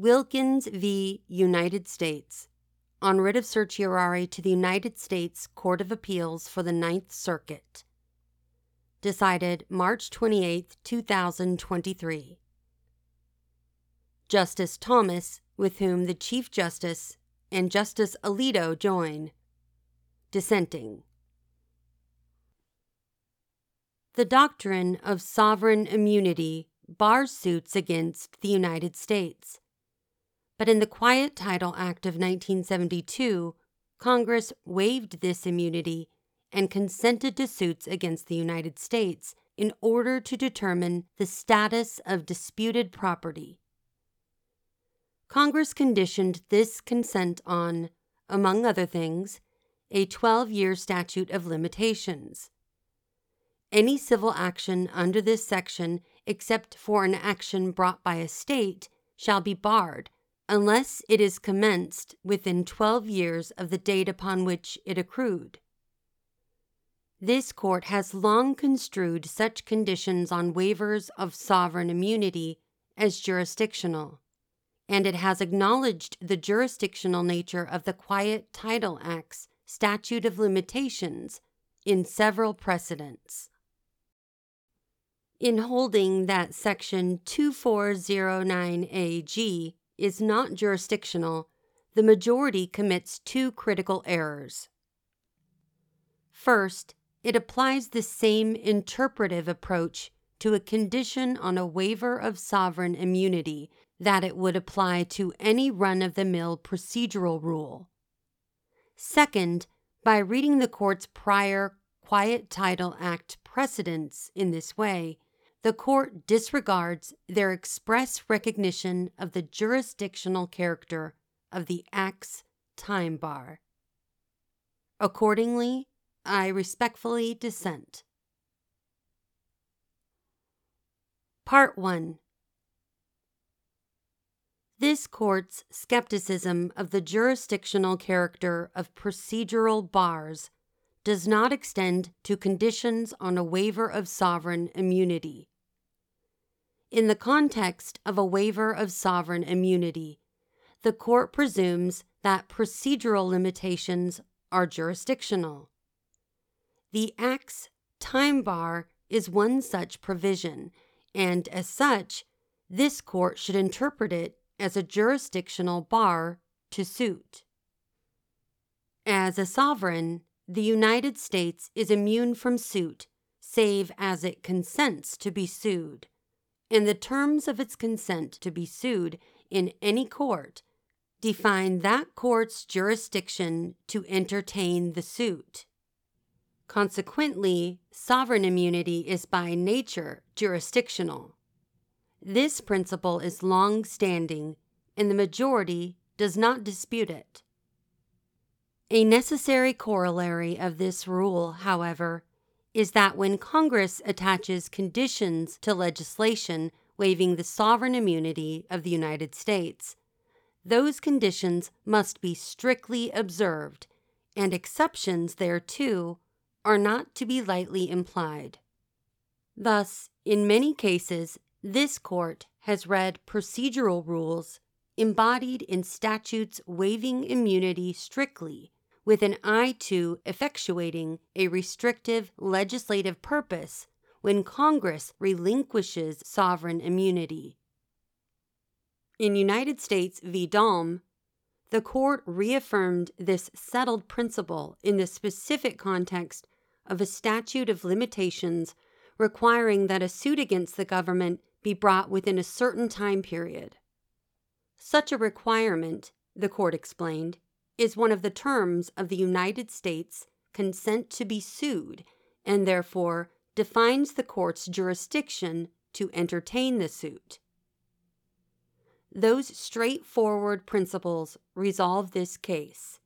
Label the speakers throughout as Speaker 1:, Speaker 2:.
Speaker 1: Wilkins v. United States on writ of certiorari to the United States Court of Appeals for the Ninth Circuit. Decided March 28, 2023. Justice Thomas, with whom the Chief Justice and Justice Alito join. Dissenting. The doctrine of sovereign immunity bars suits against the United States. But in the Quiet Title Act of 1972, Congress waived this immunity and consented to suits against the United States in order to determine the status of disputed property. Congress conditioned this consent on, among other things, a 12 year statute of limitations. Any civil action under this section, except for an action brought by a state, shall be barred unless it is commenced within 12 years of the date upon which it accrued. This court has long construed such conditions on waivers of sovereign immunity as jurisdictional, and it has acknowledged the jurisdictional nature of the Quiet Title Act's statute of limitations in several precedents. In holding that Section 2409AG is not jurisdictional, the majority commits two critical errors. First, it applies the same interpretive approach to a condition on a waiver of sovereign immunity that it would apply to any run of the mill procedural rule. Second, by reading the court's prior Quiet Title Act precedents in this way, the court disregards their express recognition of the jurisdictional character of the Act's time bar. Accordingly, I respectfully dissent. Part 1 This court's skepticism of the jurisdictional character of procedural bars does not extend to conditions on a waiver of sovereign immunity. In the context of a waiver of sovereign immunity, the court presumes that procedural limitations are jurisdictional. The Act's time bar is one such provision, and as such, this court should interpret it as a jurisdictional bar to suit. As a sovereign, the United States is immune from suit save as it consents to be sued and the terms of its consent to be sued in any court define that court's jurisdiction to entertain the suit. Consequently, sovereign immunity is by nature jurisdictional. This principle is long standing, and the majority does not dispute it. A necessary corollary of this rule, however, is that when Congress attaches conditions to legislation waiving the sovereign immunity of the United States, those conditions must be strictly observed, and exceptions thereto are not to be lightly implied. Thus, in many cases, this court has read procedural rules embodied in statutes waiving immunity strictly with an eye to effectuating a restrictive legislative purpose when Congress relinquishes sovereign immunity. In United States v. Dalm, the court reaffirmed this settled principle in the specific context of a statute of limitations requiring that a suit against the government be brought within a certain time period. Such a requirement, the court explained, is one of the terms of the United States consent to be sued and therefore defines the court's jurisdiction to entertain the suit. Those straightforward principles resolve this case.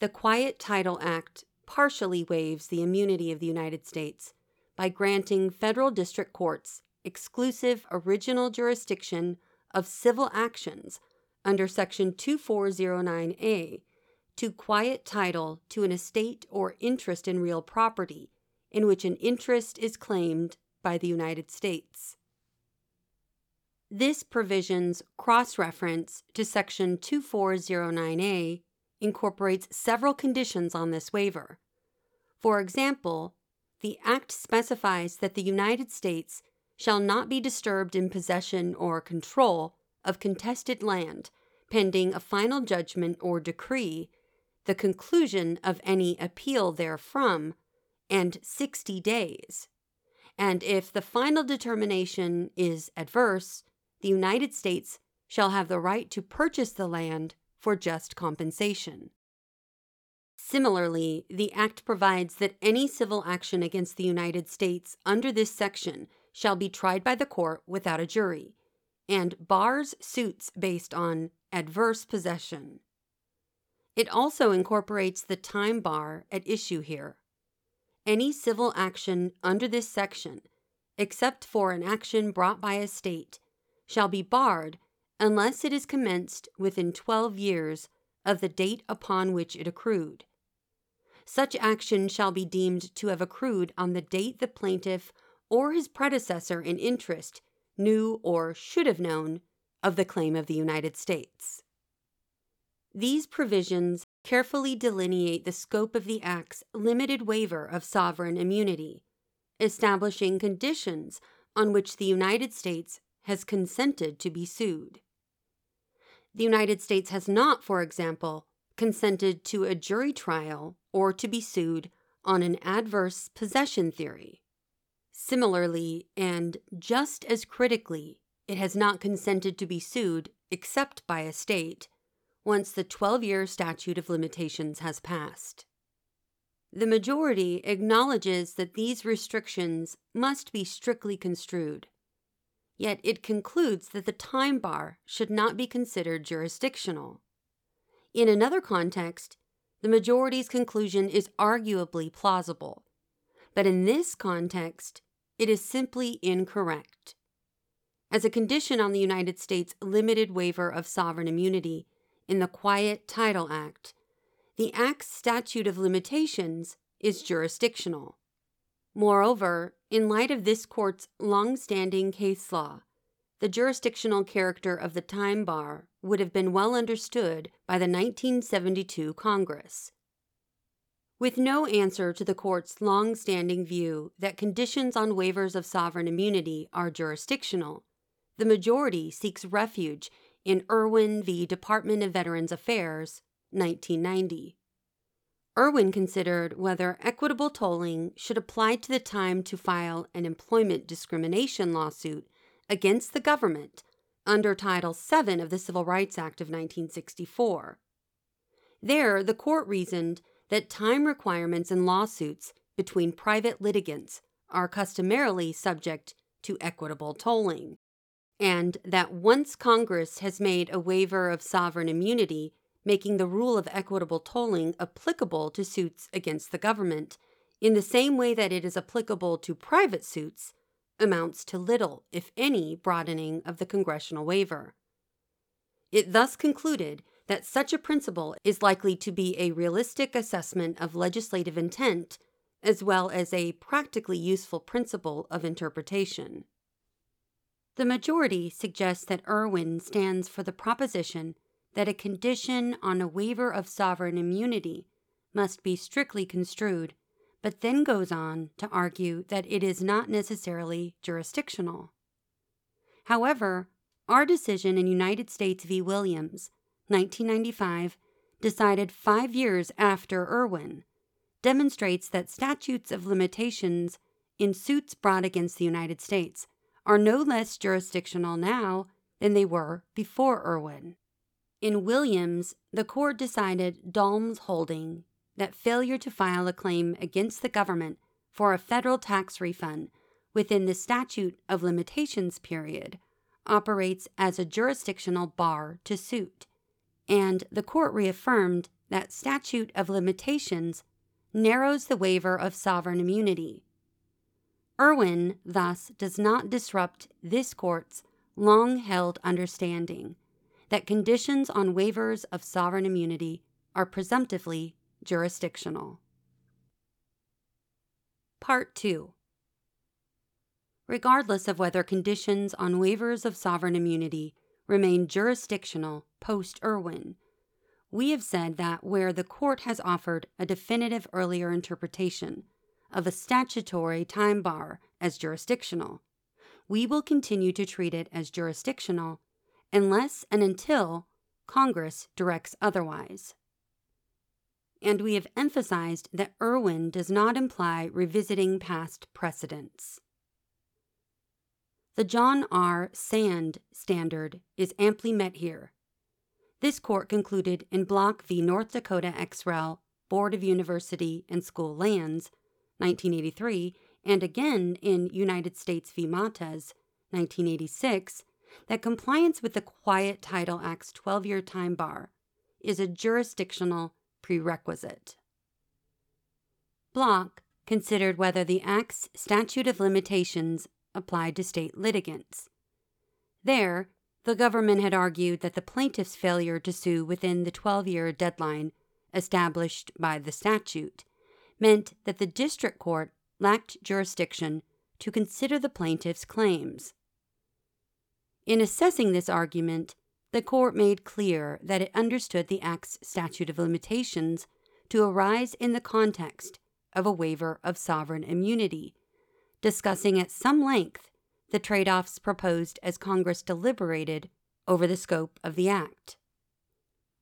Speaker 1: The Quiet Title Act partially waives the immunity of the United States by granting federal district courts exclusive original jurisdiction of civil actions under Section 2409A to quiet title to an estate or interest in real property – in which an interest is claimed by the United States. This provision's cross reference to Section 2409A incorporates several conditions on this waiver. For example, the Act specifies that the United States shall not be disturbed in possession or control of contested land pending a final judgment or decree, the conclusion of any appeal therefrom, and 60 days. And if the final determination is adverse, the United States shall have the right to purchase the land for just compensation. Similarly, the Act provides that any civil action against the United States under this section shall be tried by the court without a jury, and bars suits based on adverse possession. It also incorporates the time bar at issue here. Any civil action under this section, except for an action brought by a state, shall be barred unless it is commenced within 12 years of the date upon which it accrued. Such action shall be deemed to have accrued on the date the plaintiff or his predecessor in interest knew or should have known of the claim of the United States. These provisions carefully delineate the scope of the Act's limited waiver of sovereign immunity, establishing conditions on which the United States has consented to be sued. The United States has not, for example, consented to a jury trial or to be sued on an adverse possession theory. Similarly, and just as critically, it has not consented to be sued except by a state once the 12 year statute of limitations has passed. The majority acknowledges that these restrictions must be strictly construed yet it concludes that the time bar should not be considered jurisdictional. In another context, the majority's conclusion is arguably plausible, but in this context, it is simply incorrect. As a condition on the United States' limited waiver of sovereign immunity in the Quiet Title Act, the Act's statute of limitations is jurisdictional. Moreover, in light of this court's long-standing case law, the jurisdictional character of the time bar would have been well understood by the 1972 Congress. With no answer to the court's long-standing view that conditions on waivers of sovereign immunity are jurisdictional, the majority seeks refuge in Irwin v. Department of Veterans Affairs, 1990. Irwin considered whether equitable tolling should apply to the time to file an employment discrimination lawsuit against the government under Title VII of the Civil Rights Act of 1964. There, the court reasoned that time requirements in lawsuits between private litigants are customarily subject to equitable tolling, and that once Congress has made a waiver of sovereign immunity making the rule of equitable tolling applicable to suits against the government, in the same way that it is applicable to private suits, amounts to little, if any, broadening of the congressional waiver. It thus concluded that such a principle is likely to be a realistic assessment of legislative intent as well as a practically useful principle of interpretation. The majority suggests that Irwin stands for the proposition that a condition on a waiver of sovereign immunity must be strictly construed, but then goes on to argue that it is not necessarily jurisdictional. However, our decision in United States v. Williams, 1995, decided five years after Irwin, demonstrates that statutes of limitations in suits brought against the United States are no less jurisdictional now than they were before Irwin. In Williams, the court decided Dalm's holding that failure to file a claim against the government for a federal tax refund within the statute of limitations period operates as a jurisdictional bar to suit, and the court reaffirmed that statute of limitations narrows the waiver of sovereign immunity. Irwin thus does not disrupt this court's long held understanding that conditions on waivers of sovereign immunity are presumptively jurisdictional. Part 2 regardless of whether conditions on waivers of sovereign immunity remain jurisdictional post Irwin. We have said that where the court has offered a definitive earlier interpretation of a statutory time bar as jurisdictional, we will continue to treat it as jurisdictional unless and until Congress directs otherwise. And we have emphasized that Irwin does not imply revisiting past precedents. The John R. Sand standard is amply met here. This court concluded in Block v. North Dakota Ex Rel. Board of University and School Lands, 1983, and again in United States v. Mottaz, 1986, that compliance with the Quiet Title Act's 12 year time bar is a jurisdictional prerequisite. Block considered whether the Act's statute of limitations applied to state litigants. There, the government had argued that the plaintiff's failure to sue within the 12 year deadline established by the statute meant that the district court lacked jurisdiction to consider the plaintiff's claims. In assessing this argument, the court made clear that it understood the Act's statute of limitations to arise in the context of a waiver of sovereign immunity discussing at some length the trade offs proposed as Congress deliberated over the scope of the Act.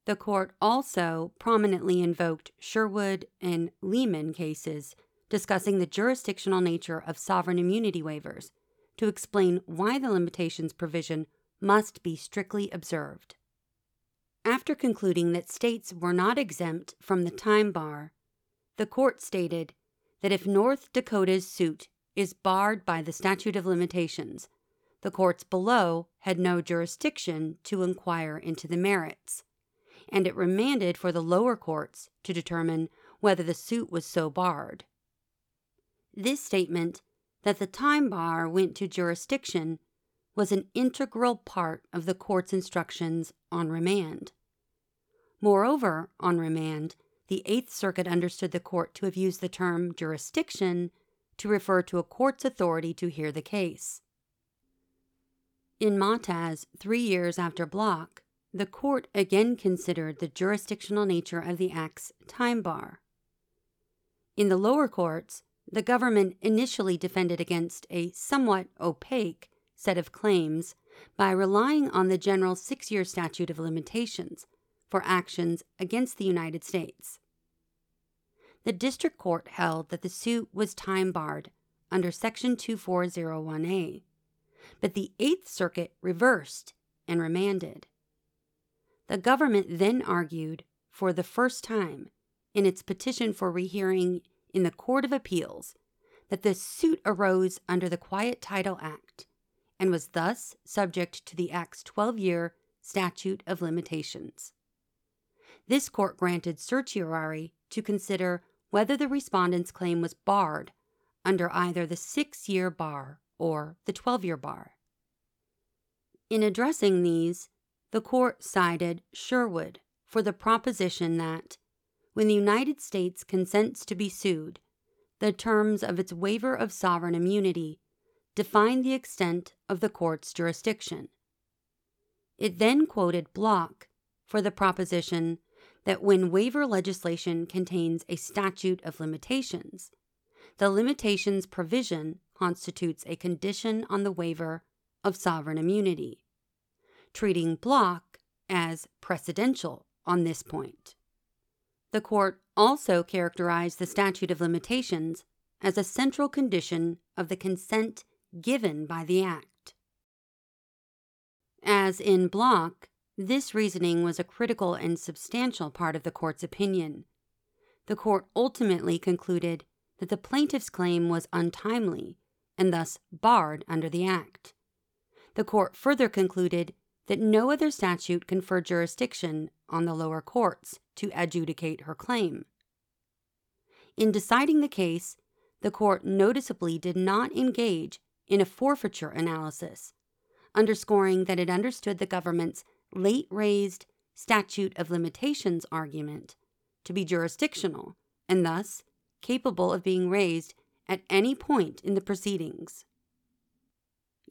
Speaker 1: The court also prominently invoked Sherwood and Lehman cases discussing the jurisdictional nature of sovereign immunity waivers to explain why the limitations provision must be strictly observed. After concluding that states were not exempt from the time bar, the court stated that if North Dakota's suit is barred by the statute of limitations. The courts below had no jurisdiction to inquire into the merits, and it remanded for the lower courts to determine whether the suit was so barred. This statement that the time bar went to jurisdiction was an integral part of the court's instructions on remand. Moreover, on remand, the Eighth Circuit understood the court to have used the term jurisdiction to refer to a court's authority to hear the case. In Mottaz, three years after Block, the court again considered the jurisdictional nature of the Act's time bar. In the lower courts, the government initially defended against a somewhat opaque set of claims by relying on the general six year statute of limitations for actions against the United States the district court held that the suit was time barred under Section 2401A, but the Eighth Circuit reversed and remanded. The government then argued for the first time in its petition for rehearing in the Court of Appeals that the suit arose under the Quiet Title Act and was thus subject to the Act's 12 year statute of limitations. This court granted certiorari to consider whether the respondent's claim was barred under either the six year bar or the 12 year bar. In addressing these, the court cited Sherwood for the proposition that when the United States consents to be sued, the terms of its waiver of sovereign immunity define the extent of the court's jurisdiction. It then quoted Block for the proposition that when waiver legislation contains a statute of limitations, the limitations provision constitutes a condition on the waiver of sovereign immunity, treating Block as precedential on this point. The court also characterized the statute of limitations as a central condition of the consent given by the Act. As in Block, this reasoning was a critical and substantial part of the court's opinion. The court ultimately concluded that the plaintiff's claim was untimely and thus barred under the Act. The court further concluded that no other statute conferred jurisdiction on the lower courts to adjudicate her claim. In deciding the case, the court noticeably did not engage in a forfeiture analysis, underscoring that it understood the government's late raised statute of limitations argument to be jurisdictional and thus capable of being raised at any point in the proceedings.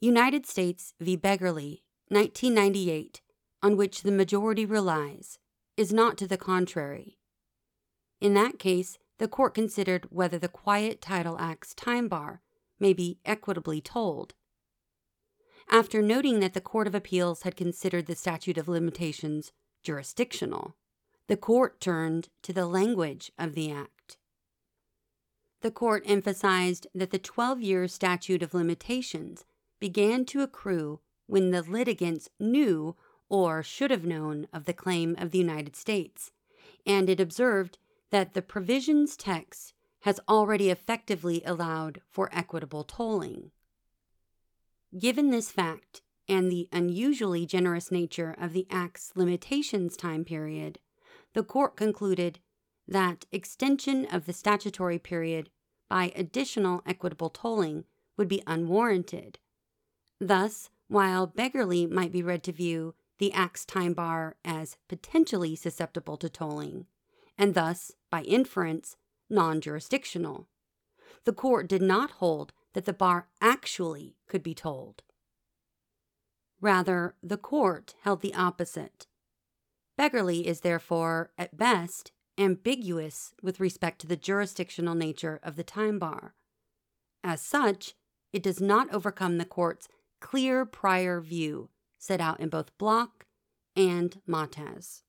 Speaker 1: United States v. Beggerly, 1998, on which the majority relies, is not to the contrary. In that case, the court considered whether the Quiet Title Act's time bar may be equitably tolled. After noting that the Court of Appeals had considered the statute of limitations jurisdictional, the court turned to the language of the Act. The court emphasized that the 12 year statute of limitations began to accrue when the litigants knew or should have known of the claim of the United States, and it observed that the provision's text has already effectively allowed for equitable tolling. Given this fact and the unusually generous nature of the Act's limitations time period, the court concluded that extension of the statutory period by additional equitable tolling would be unwarranted. Thus, while Beggerly might be read to view the Act's time bar as potentially susceptible to tolling, and thus, by inference, non jurisdictional, the court did not hold that the bar actually could be tolled. Rather, the court held the opposite. Beggerly is therefore, at best, ambiguous with respect to the jurisdictional nature of the time bar. As such, it does not overcome the court's clear prior view set out in both Block and Mottaz.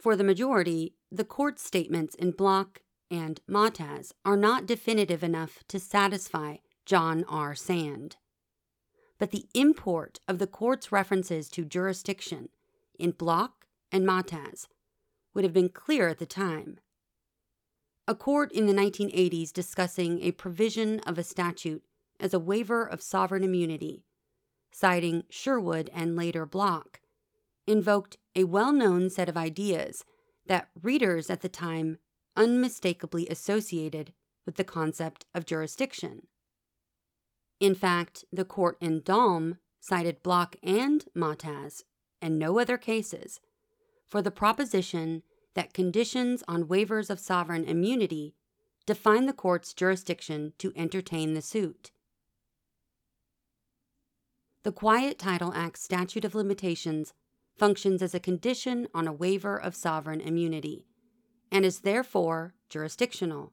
Speaker 1: For the majority, the court's statements in Block and Mottaz are not definitive enough to satisfy John R. Sand. But the import of the court's references to jurisdiction in Block and Mottaz would have been clear at the time. A court in the 1980s discussing a provision of a statute as a waiver of sovereign immunity, citing Sherwood and later Block, invoked a well known set of ideas that readers at the time unmistakably associated with the concept of jurisdiction. In fact, the court in Dalm cited Block and Mottaz, and no other cases, for the proposition that conditions on waivers of sovereign immunity define the court's jurisdiction to entertain the suit. The Quiet Title Act statute of limitations functions as a condition on a waiver of sovereign immunity and is therefore jurisdictional.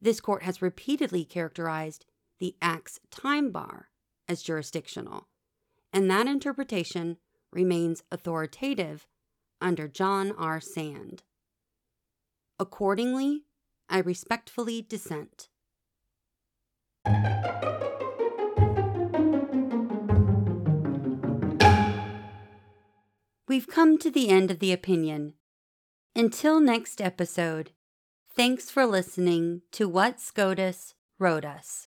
Speaker 1: This court has repeatedly characterized the Act's time bar as jurisdictional, and that interpretation remains authoritative under John R. Sand. Accordingly, I respectfully dissent. We've come to the end of the opinion. Until next episode, thanks for listening to What SCOTUS Wrote Us.